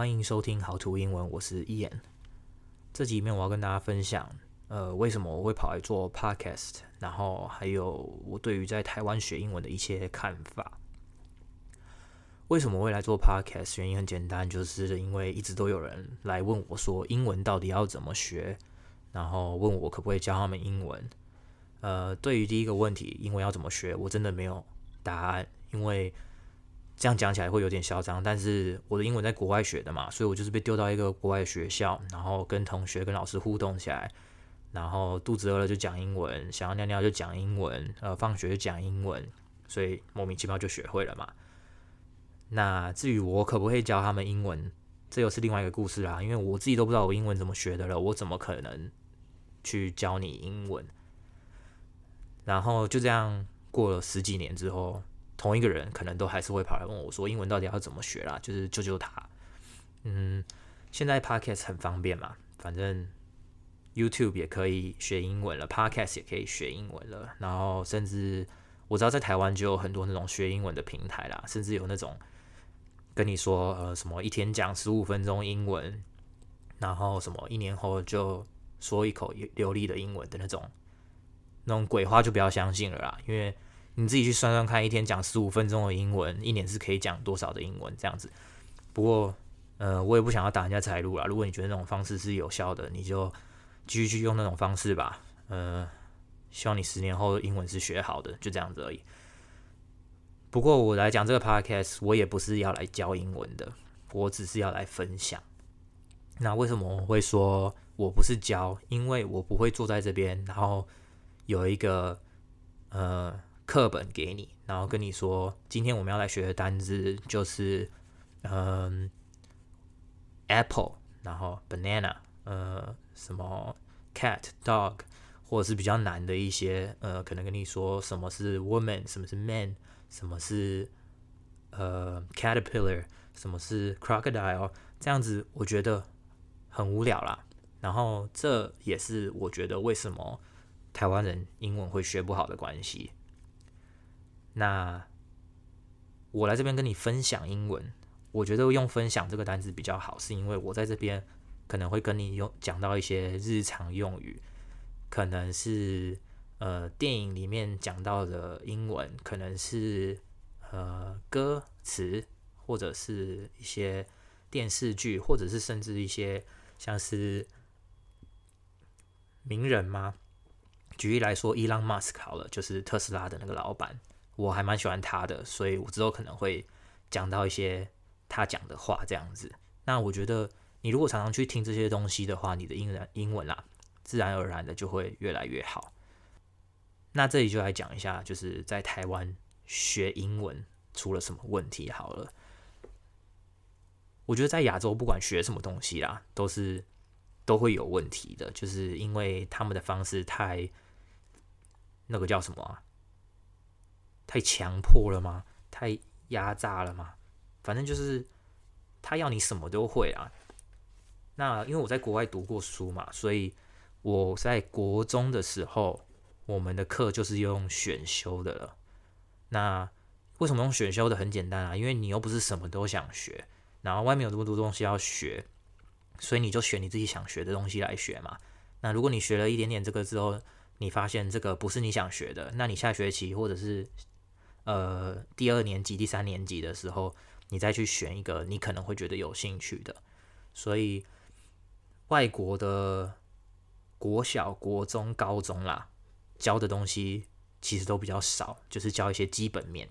欢迎收听好图英文，我是 Ian。这集里面我要跟大家分享，呃，为什么我会跑来做 Podcast，然后还有我对于在台湾学英文的一些看法。为什么我会来做 Podcast？原因很简单，就是因为一直都有人来问我说英文到底要怎么学，然后问我可不可以教他们英文。呃，对于第一个问题，英文要怎么学，我真的没有答案，因为。这样讲起来会有点嚣张，但是我的英文在国外学的嘛，所以我就是被丢到一个国外学校，然后跟同学、跟老师互动起来，然后肚子饿了就讲英文，想要尿尿就讲英文，呃，放学就讲英文，所以莫名其妙就学会了嘛。那至于我可不可以教他们英文，这又是另外一个故事啦，因为我自己都不知道我英文怎么学的了，我怎么可能去教你英文？然后就这样过了十几年之后。同一个人可能都还是会跑来问我说：“英文到底要怎么学啦？”就是救救他。嗯，现在 Podcast 很方便嘛，反正 YouTube 也可以学英文了，Podcast 也可以学英文了。然后甚至我知道在台湾就有很多那种学英文的平台啦，甚至有那种跟你说呃什么一天讲十五分钟英文，然后什么一年后就说一口流利的英文的那种那种鬼话就不要相信了啦，因为。你自己去算算看，一天讲十五分钟的英文，一年是可以讲多少的英文？这样子。不过，呃，我也不想要打人家财路啦。如果你觉得那种方式是有效的，你就继续去用那种方式吧。呃，希望你十年后英文是学好的，就这样子而已。不过我来讲这个 podcast，我也不是要来教英文的，我只是要来分享。那为什么我会说我不是教？因为我不会坐在这边，然后有一个呃。课本给你，然后跟你说，今天我们要来学的单字就是，嗯，apple，然后 banana，呃，什么 cat、dog，或者是比较难的一些，呃，可能跟你说什么是 woman，什么是 man，什么是呃 caterpillar，什么是 crocodile，这样子我觉得很无聊啦。然后这也是我觉得为什么台湾人英文会学不好的关系。那我来这边跟你分享英文，我觉得用分享这个单词比较好，是因为我在这边可能会跟你用讲到一些日常用语，可能是呃电影里面讲到的英文，可能是呃歌词，或者是一些电视剧，或者是甚至一些像是名人吗？举例来说，Elon Musk 好了，就是特斯拉的那个老板。我还蛮喜欢他的，所以我之后可能会讲到一些他讲的话这样子。那我觉得你如果常常去听这些东西的话，你的英文英文啦，自然而然的就会越来越好。那这里就来讲一下，就是在台湾学英文出了什么问题好了。我觉得在亚洲不管学什么东西啦，都是都会有问题的，就是因为他们的方式太那个叫什么啊？太强迫了吗？太压榨了吗？反正就是他要你什么都会啊。那因为我在国外读过书嘛，所以我在国中的时候，我们的课就是用选修的了。那为什么用选修的？很简单啊，因为你又不是什么都想学，然后外面有这么多东西要学，所以你就选你自己想学的东西来学嘛。那如果你学了一点点这个之后，你发现这个不是你想学的，那你下学期或者是呃，第二年级、第三年级的时候，你再去选一个你可能会觉得有兴趣的。所以，外国的国小、国中、高中啦，教的东西其实都比较少，就是教一些基本面。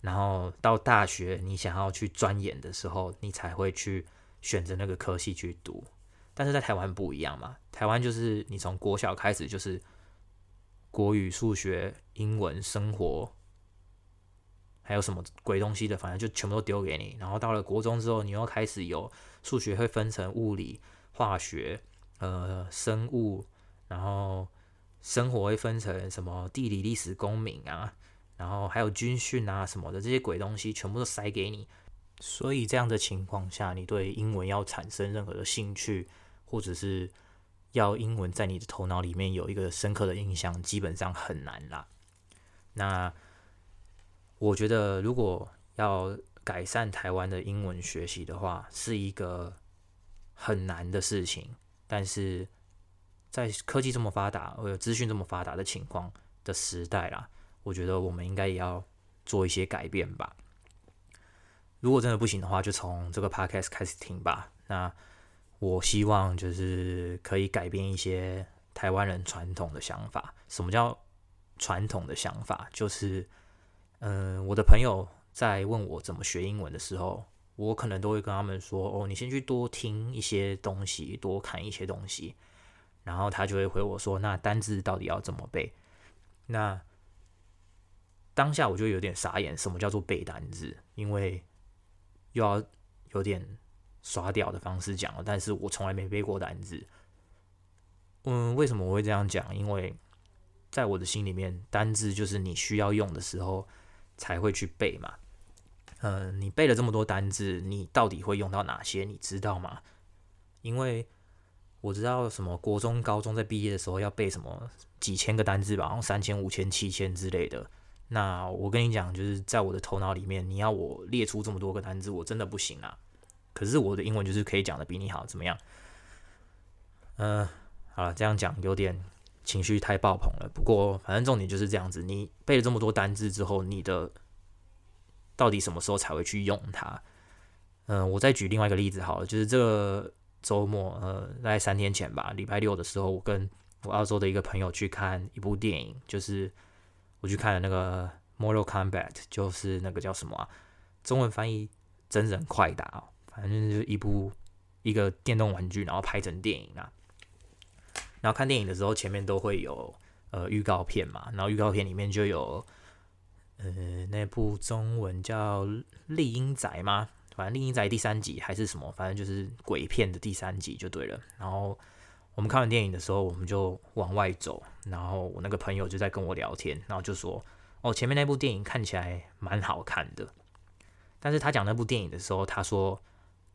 然后到大学，你想要去钻研的时候，你才会去选择那个科系去读。但是在台湾不一样嘛，台湾就是你从国小开始就是国语、数学、英文、生活。还有什么鬼东西的，反正就全部都丢给你。然后到了国中之后，你又开始有数学会分成物理、化学、呃生物，然后生活会分成什么地理、历史、公民啊，然后还有军训啊什么的，这些鬼东西全部都塞给你。所以这样的情况下，你对英文要产生任何的兴趣，或者是要英文在你的头脑里面有一个深刻的印象，基本上很难啦。那我觉得，如果要改善台湾的英文学习的话，是一个很难的事情。但是在科技这么发达，或者资讯这么发达的情况的时代啦，我觉得我们应该也要做一些改变吧。如果真的不行的话，就从这个 podcast 开始听吧。那我希望就是可以改变一些台湾人传统的想法。什么叫传统的想法？就是，嗯、我的朋友在问我怎么学英文的时候，我可能都会跟他们说：“哦，你先去多听一些东西，多看一些东西。”然后他就会回我说：“那单字到底要怎么背？”那当下我就有点傻眼，什么叫做背单字？因为又要有点耍屌的方式讲了，但是我从来没背过单字。嗯，为什么我会这样讲？因为在我的心里面，单字就是你需要用的时候才会去背嘛。嗯，你背了这么多单字，你到底会用到哪些？你知道吗？因为我知道什么国中、高中在毕业的时候要背什么几千个单字吧，然后三千、五千、七千之类的。那我跟你讲，就是在我的头脑里面，你要我列出这么多个单字，我真的不行啊。可是我的英文就是可以讲的比你好，怎么样？嗯、好了，这样讲有点情绪太爆棚了。不过反正重点就是这样子，你背了这么多单字之后，你的到底什么时候才会去用它？嗯、我再举另外一个例子好了，就是这个周末，呃，大概三天前吧，礼拜六的时候，我跟我澳洲的一个朋友去看一部电影，就是。我去看了那个《Mortal Combat》，就是那个叫什么啊？中文翻译“真人快打”哦，反正就是一部一个电动玩具，然后拍成电影啊。然后看电影的时候，前面都会有呃预告片嘛，然后预告片里面就有呃那部中文叫《厉阴宅》吗？反正《厉阴宅》第三集还是什么，反正就是鬼片的第三集就对了。然后。我们看完电影的时候，我们就往外走，然后我那个朋友就在跟我聊天，然后就说：“哦，前面那部电影看起来蛮好看的。”但是他讲那部电影的时候，他说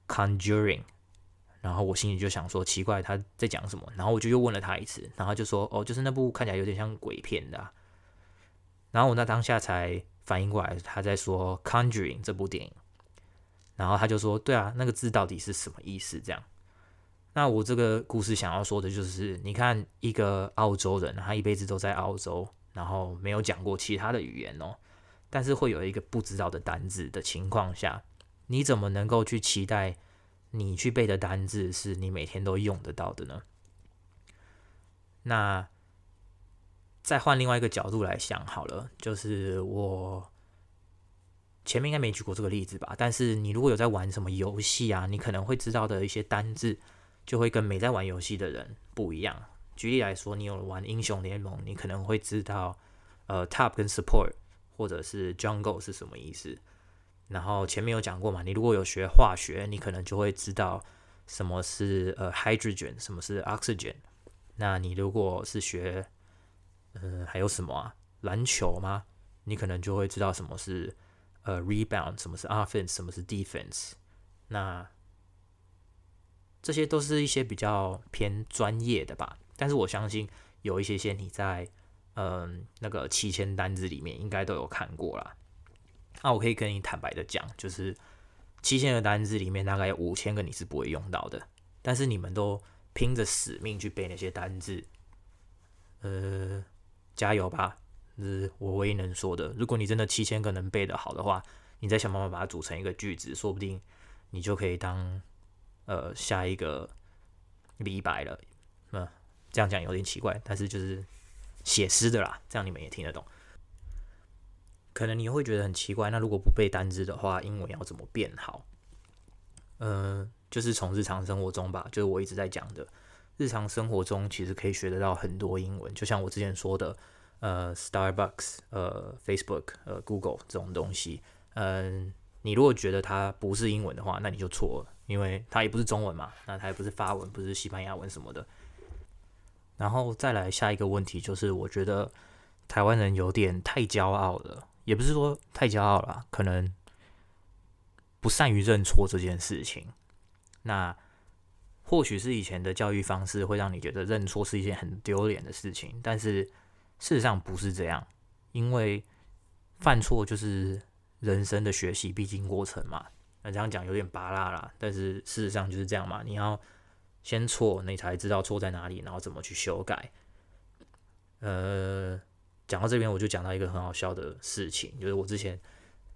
“Conjuring”，然后我心里就想说奇怪他在讲什么，然后我就又问了他一次，然后就说：“哦，就是那部看起来有点像鬼片的。”然后我那当下才反应过来他在说 “Conjuring” 这部电影，然后他就说：“对啊，那个字到底是什么意思？”这样。那我这个故事想要说的就是，你看一个澳洲人，他一辈子都在澳洲，然后没有讲过其他的语言哦，但是会有一个不知道的单字的情况下，你怎么能够去期待你去背的单字是你每天都用得到的呢？那再换另外一个角度来想好了，就是我前面应该没举过这个例子吧？但是你如果有在玩什么游戏啊，你可能会知道的一些单字。就会跟没在玩游戏的人不一样。举例来说，你有玩英雄联盟，你可能会知道，呃，top 跟 support 或者是 jungle 是什么意思。然后前面有讲过嘛，你如果有学化学，你可能就会知道什么是呃 hydrogen，什么是 oxygen。那你如果是学，呃，还有什么啊？篮球吗？你可能就会知道什么是呃 rebound，什么是 offense，什么是 defense。那这些都是一些比较偏专业的吧，但是我相信有一些些你在嗯、那个七千单子里面应该都有看过啦。那我可以跟你坦白的讲，就是七千个单字里面大概有五千个你是不会用到的，但是你们都拼着死命去背那些单字，呃，加油吧，这是我唯一能说的。如果你真的七千个能背得好的话，你再想办法把它组成一个句子，说不定你就可以当。呃，下一个李白了，嗯，这样讲有点奇怪，但是就是写诗的啦，这样你们也听得懂。可能你会觉得很奇怪，那如果不背单字的话，英文要怎么变好？嗯、就是从日常生活中吧，就是我一直在讲的，日常生活中其实可以学得到很多英文，就像我之前说的，呃，Starbucks，呃，Facebook，呃，Google 这种东西，嗯、你如果觉得它不是英文的话，那你就错了。因为它也不是中文嘛，那它也不是法文，不是西班牙文什么的。然后再来下一个问题，就是我觉得台湾人有点太骄傲了，也不是说太骄傲了，可能不善于认错这件事情。那或许是以前的教育方式会让你觉得认错是一件很丢脸的事情，但是事实上不是这样，因为犯错就是人生的学习必经过程嘛。那这样讲有点拔辣啦，但是事实上就是这样嘛。你要先错，你才知道错在哪里，然后怎么去修改。呃，讲到这边，我就讲到一个很好笑的事情，就是我之前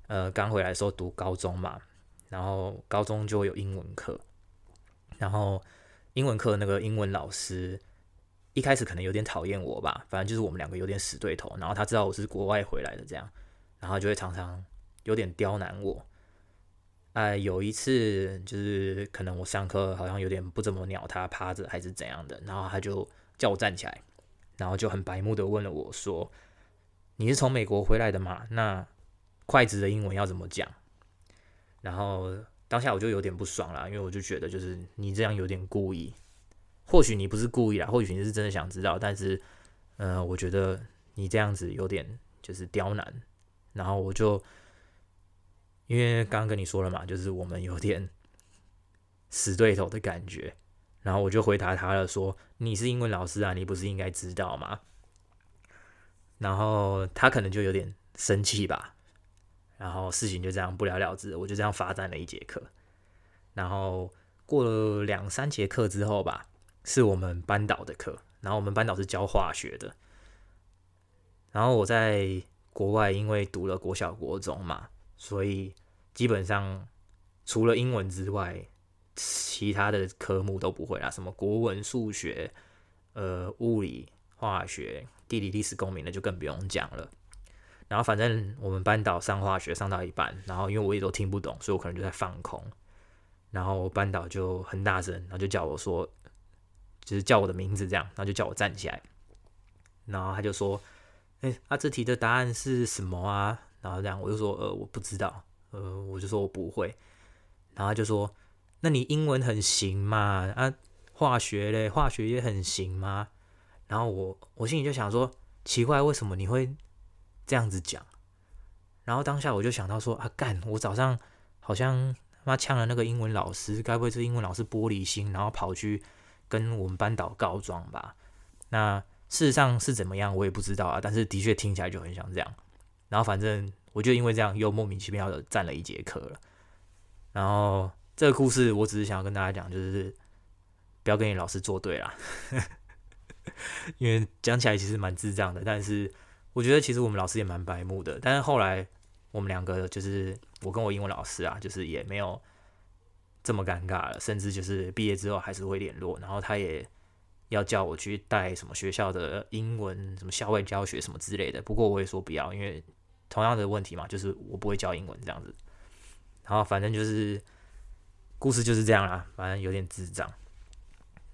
呃刚回来的时候读高中嘛，然后高中就会有英文课，然后英文课那个英文老师一开始可能有点讨厌我吧，反正就是我们两个有点死对头，然后他知道我是国外回来的这样，然后就会常常有点刁难我。哎，有一次就是可能我上课好像有点不怎么鸟他，趴着还是怎样的，然后他就叫我站起来。然后就很白目的问了我说：“你是从美国回来的吗？那筷子的英文要怎么讲？”然后当下我就有点不爽啦，因为我就觉得就是你这样有点故意。或许你不是故意啦，或许你是真的想知道，但是，呃，我觉得你这样子有点就是刁难。然后我就因为刚刚跟你说了嘛，就是我们有点死对头的感觉。然后我就回答他了，说：“你是英文老师啊，你不是应该知道吗？”然后他可能就有点生气吧。然后事情就这样不了了之，我就这样罚站了一节课。然后过了两三节课之后吧，是我们班导的课。然后我们班导是教化学的。然后我在国外，因为读了国小、国中嘛，所以基本上除了英文之外，其他的科目都不会啦，什么国文、数学、呃，物理、化学、地理、历史、公民的就更不用讲了。然后反正我们班导上化学上到一半，然后因为我也都听不懂，所以我可能就在放空。然后班导就很大声，然后就叫我说，就是叫我的名字这样，然后就叫我站起来。然后他就说：“哎，啊，这题的答案是什么啊？”然后这样我就说：“呃，我不知道。”呃，我就说我不会。然后他就说。那你英文很行嘛？啊，化学嘞，化学也很行吗？然后我我心里就想说，奇怪，为什么你会这样子讲？然后当下我就想到说，啊干，我早上好像他妈呛了那个英文老师，该不会是英文老师玻璃心，然后跑去跟我们班导告状吧？那事实上是怎么样，我也不知道啊。但是的确听起来就很像这样。然后反正我就因为这样，又莫名其妙的占了一节课了。然后。这个故事我只是想要跟大家讲，就是不要跟你老师作对啦，因为讲起来其实蛮智障的，但是我觉得其实我们老师也蛮白目的。但是后来我们两个就是我跟我英文老师啊，就是也没有这么尴尬了，甚至就是毕业之后还是会联络。然后他也要叫我去带什么学校的英文，什么校外教学什么之类的。不过我也说不要，因为同样的问题嘛，就是我不会教英文这样子。然后反正就是。故事就是这样啦，反正有点智障。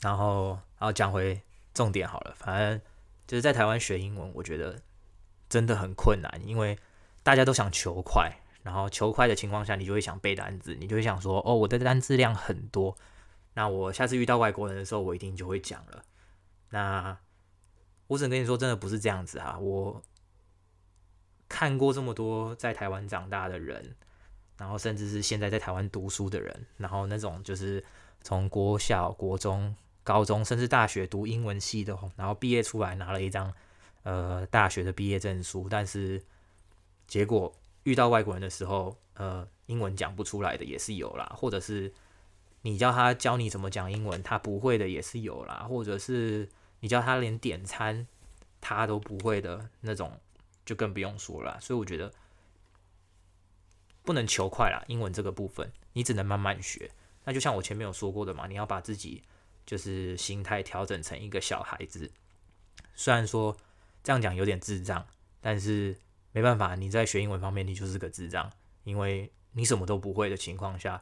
然后，然后讲回重点好了。反正就是在台湾学英文，我觉得真的很困难，因为大家都想求快。然后求快的情况下，你就会想背单字，你就会想说：“哦，我的单字量很多，那我下次遇到外国人的时候，我一定就会讲了。”那我只能跟你说，真的不是这样子哈。我看过这么多在台湾长大的人。然后甚至是现在在台湾读书的人，然后那种就是从国小、国中、高中，甚至大学读英文系的，然后毕业出来拿了一张呃大学的毕业证书，但是结果遇到外国人的时候，呃，英文讲不出来的也是有啦，或者是你叫他教你怎么讲英文，他不会的也是有啦，或者是你叫他连点餐他都不会的那种，就更不用说了。所以我觉得。不能求快啦，英文这个部分你只能慢慢学。那就像我前面有说过的嘛，你要把自己就是心态调整成一个小孩子。虽然说这样讲有点智障，但是没办法，你在学英文方面你就是个智障，因为你什么都不会的情况下，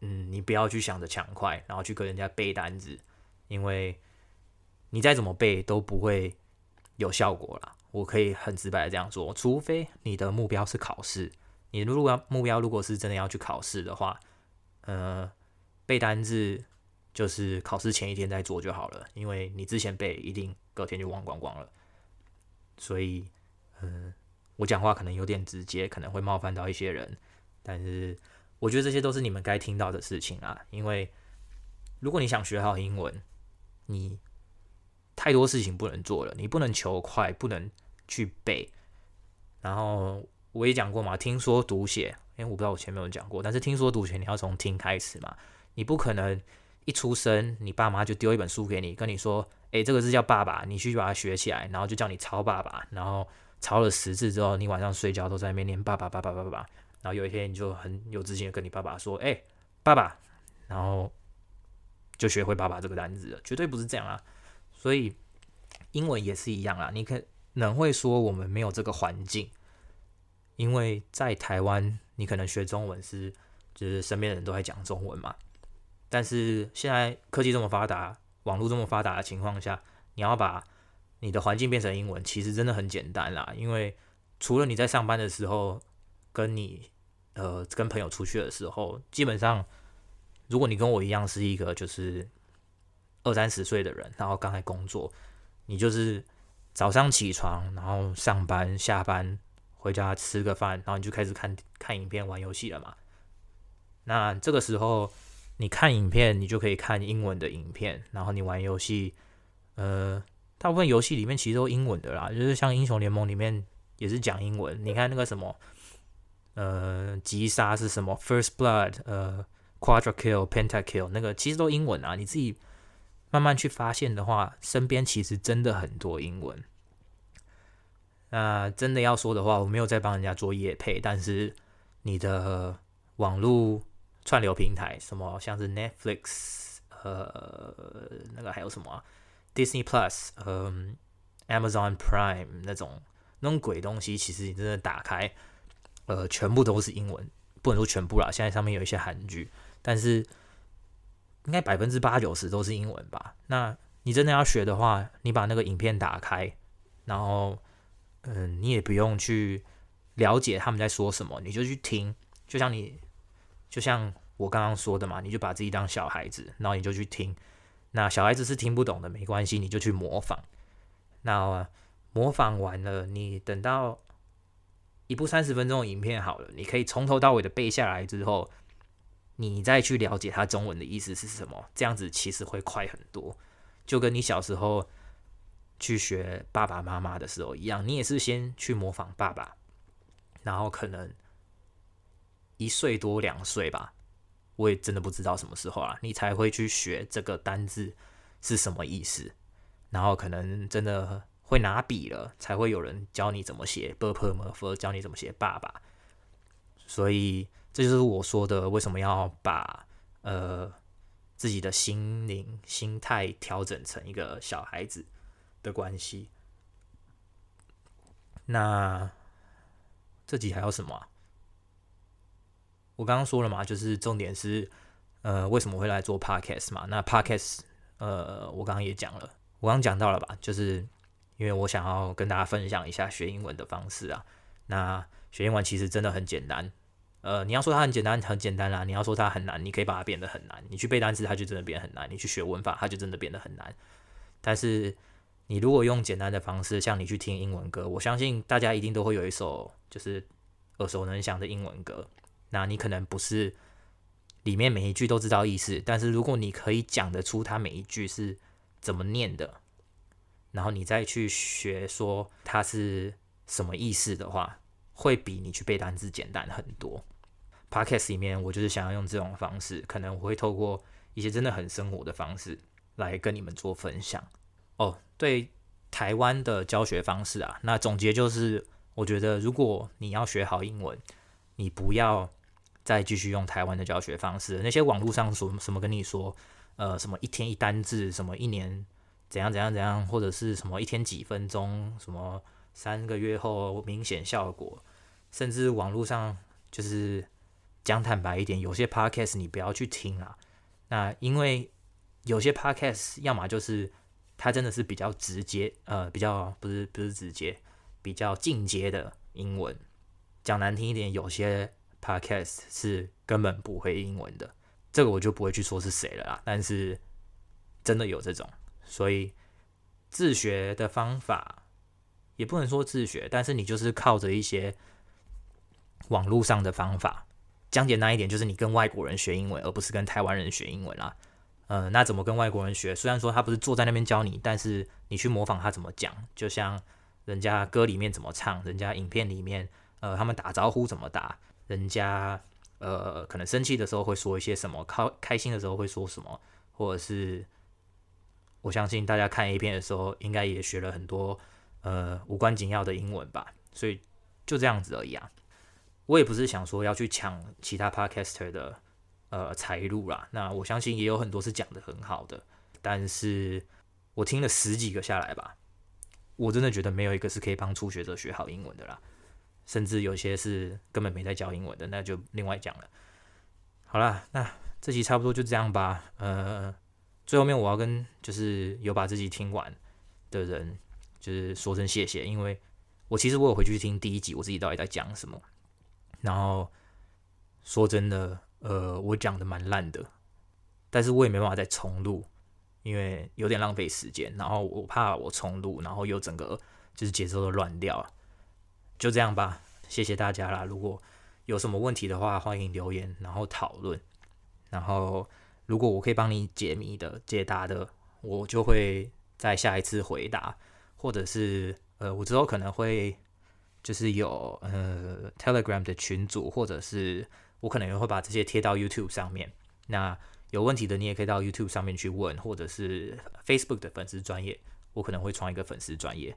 嗯，你不要去想着抢快，然后去跟人家背单字，因为你再怎么背都不会有效果啦。我可以很直白的这样说，除非你的目标是考试。你如果要目标，如果是真的要去考试的话，呃，背单字就是考试前一天再做就好了，因为你之前背一定隔天就忘光光了。所以，嗯、呃，我讲话可能有点直接，可能会冒犯到一些人，但是我觉得这些都是你们该听到的事情啊。因为如果你想学好英文，你太多事情不能做了，你不能求快，不能去背，然后。我也讲过嘛，听说读写，因为，我不知道我前面有讲过，但是听说读写你要从听开始嘛，你不可能一出生你爸妈就丢一本书给你，跟你说，诶，这个字叫爸爸，你去把它学起来，然后就叫你抄爸爸，然后抄了十次之后，你晚上睡觉都在那边念爸爸爸爸爸爸爸，然后有一天你就很有自信的跟你爸爸说，诶，爸爸，然后就学会爸爸这个单字了，绝对不是这样啊，所以英文也是一样啊，你可能会说我们没有这个环境。因为在台湾，你可能学中文是，就是身边的人都在讲中文嘛。但是现在科技这么发达，网络这么发达的情况下，你要把你的环境变成英文，其实真的很简单啦。因为除了你在上班的时候，跟你呃跟朋友出去的时候，基本上，如果你跟我一样是一个就是二三十岁的人，然后刚才工作，你就是早上起床，然后上班下班。回家吃个饭，然后你就开始看看影片、玩游戏了嘛。那这个时候，你看影片，你就可以看英文的影片，然后你玩游戏，呃，大部分游戏里面其实都英文的啦，就是像英雄联盟里面也是讲英文。你看那个什么，呃，击杀是什么？First Blood，呃，Quadra Kill，Penta Kill，那个其实都英文啊。你自己慢慢去发现的话，身边其实真的很多英文。那真的要说的话，我没有在帮人家做业配，但是你的网络串流平台，什么像是 Netflix，呃，那个还有什么，Disney Plus，嗯，Amazon Prime 那种那种鬼东西，其实你真的打开，呃，全部都是英文，不能说全部啦，现在上面有一些韩剧，但是应该百分之八九十都是英文吧。那你真的要学的话，你把那个影片打开，然后。嗯，你也不用去了解他们在说什么，你就去听，就像你，就像我刚刚说的嘛，你就把自己当小孩子，然后你就去听。那小孩子是听不懂的，没关系，你就去模仿。那模仿完了，你等到一部三十分钟的影片好了，你可以从头到尾的背下来之后，你再去了解它中文的意思是什么，这样子其实会快很多，就跟你小时候。去学爸爸妈妈的时候一样你也是先去模仿爸爸然后可能一岁多两岁吧我也真的不知道什么时候啊你才会去学这个单字是什么意思然后可能真的会拿笔了才会有人教你怎么写 berber 教你怎么写爸爸。所以这就是我说的为什么要把呃自己的心灵心态调整成一个小孩子的关系，那这集还有什么啊？我刚刚说了嘛，就是重点是，呃，为什么会来做 podcast 嘛？那 podcast，呃，我刚刚也讲了，我刚刚讲到了吧？就是因为我想要跟大家分享一下学英文的方式啊。那学英文其实真的很简单，呃，你要说它很简单，很简单啦；你要说它很难，你可以把它变得很难。你去背单词，它就真的变得很难；你去学文法，它就真的变得很难。但是你如果用简单的方式，像你去听英文歌，我相信大家一定都会有一首就是耳熟能详的英文歌。那你可能不是里面每一句都知道意思，但是如果你可以讲得出它每一句是怎么念的，然后你再去学说它是什么意思的话，会比你去背单词简单很多。Podcast 里面我就是想要用这种方式，可能我会透过一些真的很生活的方式来跟你们做分享。哦，对台湾的教学方式啊，那总结就是，我觉得如果你要学好英文，你不要再继续用台湾的教学方式。那些网络上说什么跟你说，呃，什么一天一单字，什么一年怎样怎样怎样，或者是什么一天几分钟，什么三个月后明显效果，甚至网络上就是讲坦白一点，有些 podcast 你不要去听啊。那因为有些 podcast 要么就是。它真的是比较直接，呃，比较不是不是直接，比较进阶的英文。讲难听一点，有些 podcast 是根本不会英文的，这个我就不会去说是谁了啦。但是真的有这种，所以自学的方法也不能说自学，但是你就是靠着一些网络上的方法。讲简单一点，就是你跟外国人学英文，而不是跟台湾人学英文啦。呃，那怎么跟外国人学？虽然说他不是坐在那边教你，但是你去模仿他怎么讲，就像人家歌里面怎么唱，人家影片里面呃，他们打招呼怎么打，人家呃可能生气的时候会说一些什么，开开心的时候会说什么，或者是我相信大家看 A 片的时候，应该也学了很多呃无关紧要的英文吧，所以就这样子而已啊。我也不是想说要去抢其他 podcaster 的呃财路啦，那我相信也有很多是讲得很好的，但是我听了十几个下来吧，我真的觉得没有一个是可以帮初学者学好英文的啦，甚至有些是根本没在教英文的，那就另外讲了。好啦，那这集差不多就这样吧。呃，最后面我要跟就是有把这集听完的人，就是说声谢谢，因为我其实我有回去听第一集，我自己到底在讲什么。然后说真的，呃，我讲的蛮烂的，但是我也没办法再重录，因为有点浪费时间。然后我怕我重录，然后又整个就是节奏都乱掉。就这样吧，谢谢大家啦。如果有什么问题的话，欢迎留言，然后讨论。然后如果我可以帮你解谜的、解答的，我就会在下一次回答，或者是呃，我之后可能会。就是有呃 Telegram 的群组，或者是我可能也会把这些贴到 YouTube 上面。那有问题的你也可以到 YouTube 上面去问，或者是 Facebook 的粉丝专业，我可能会创一个粉丝专业。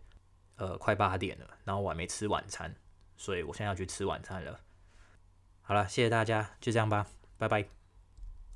呃，快八点了，然后我还没吃晚餐，所以我现在要去吃晚餐了。好了，谢谢大家，就这样吧，拜拜。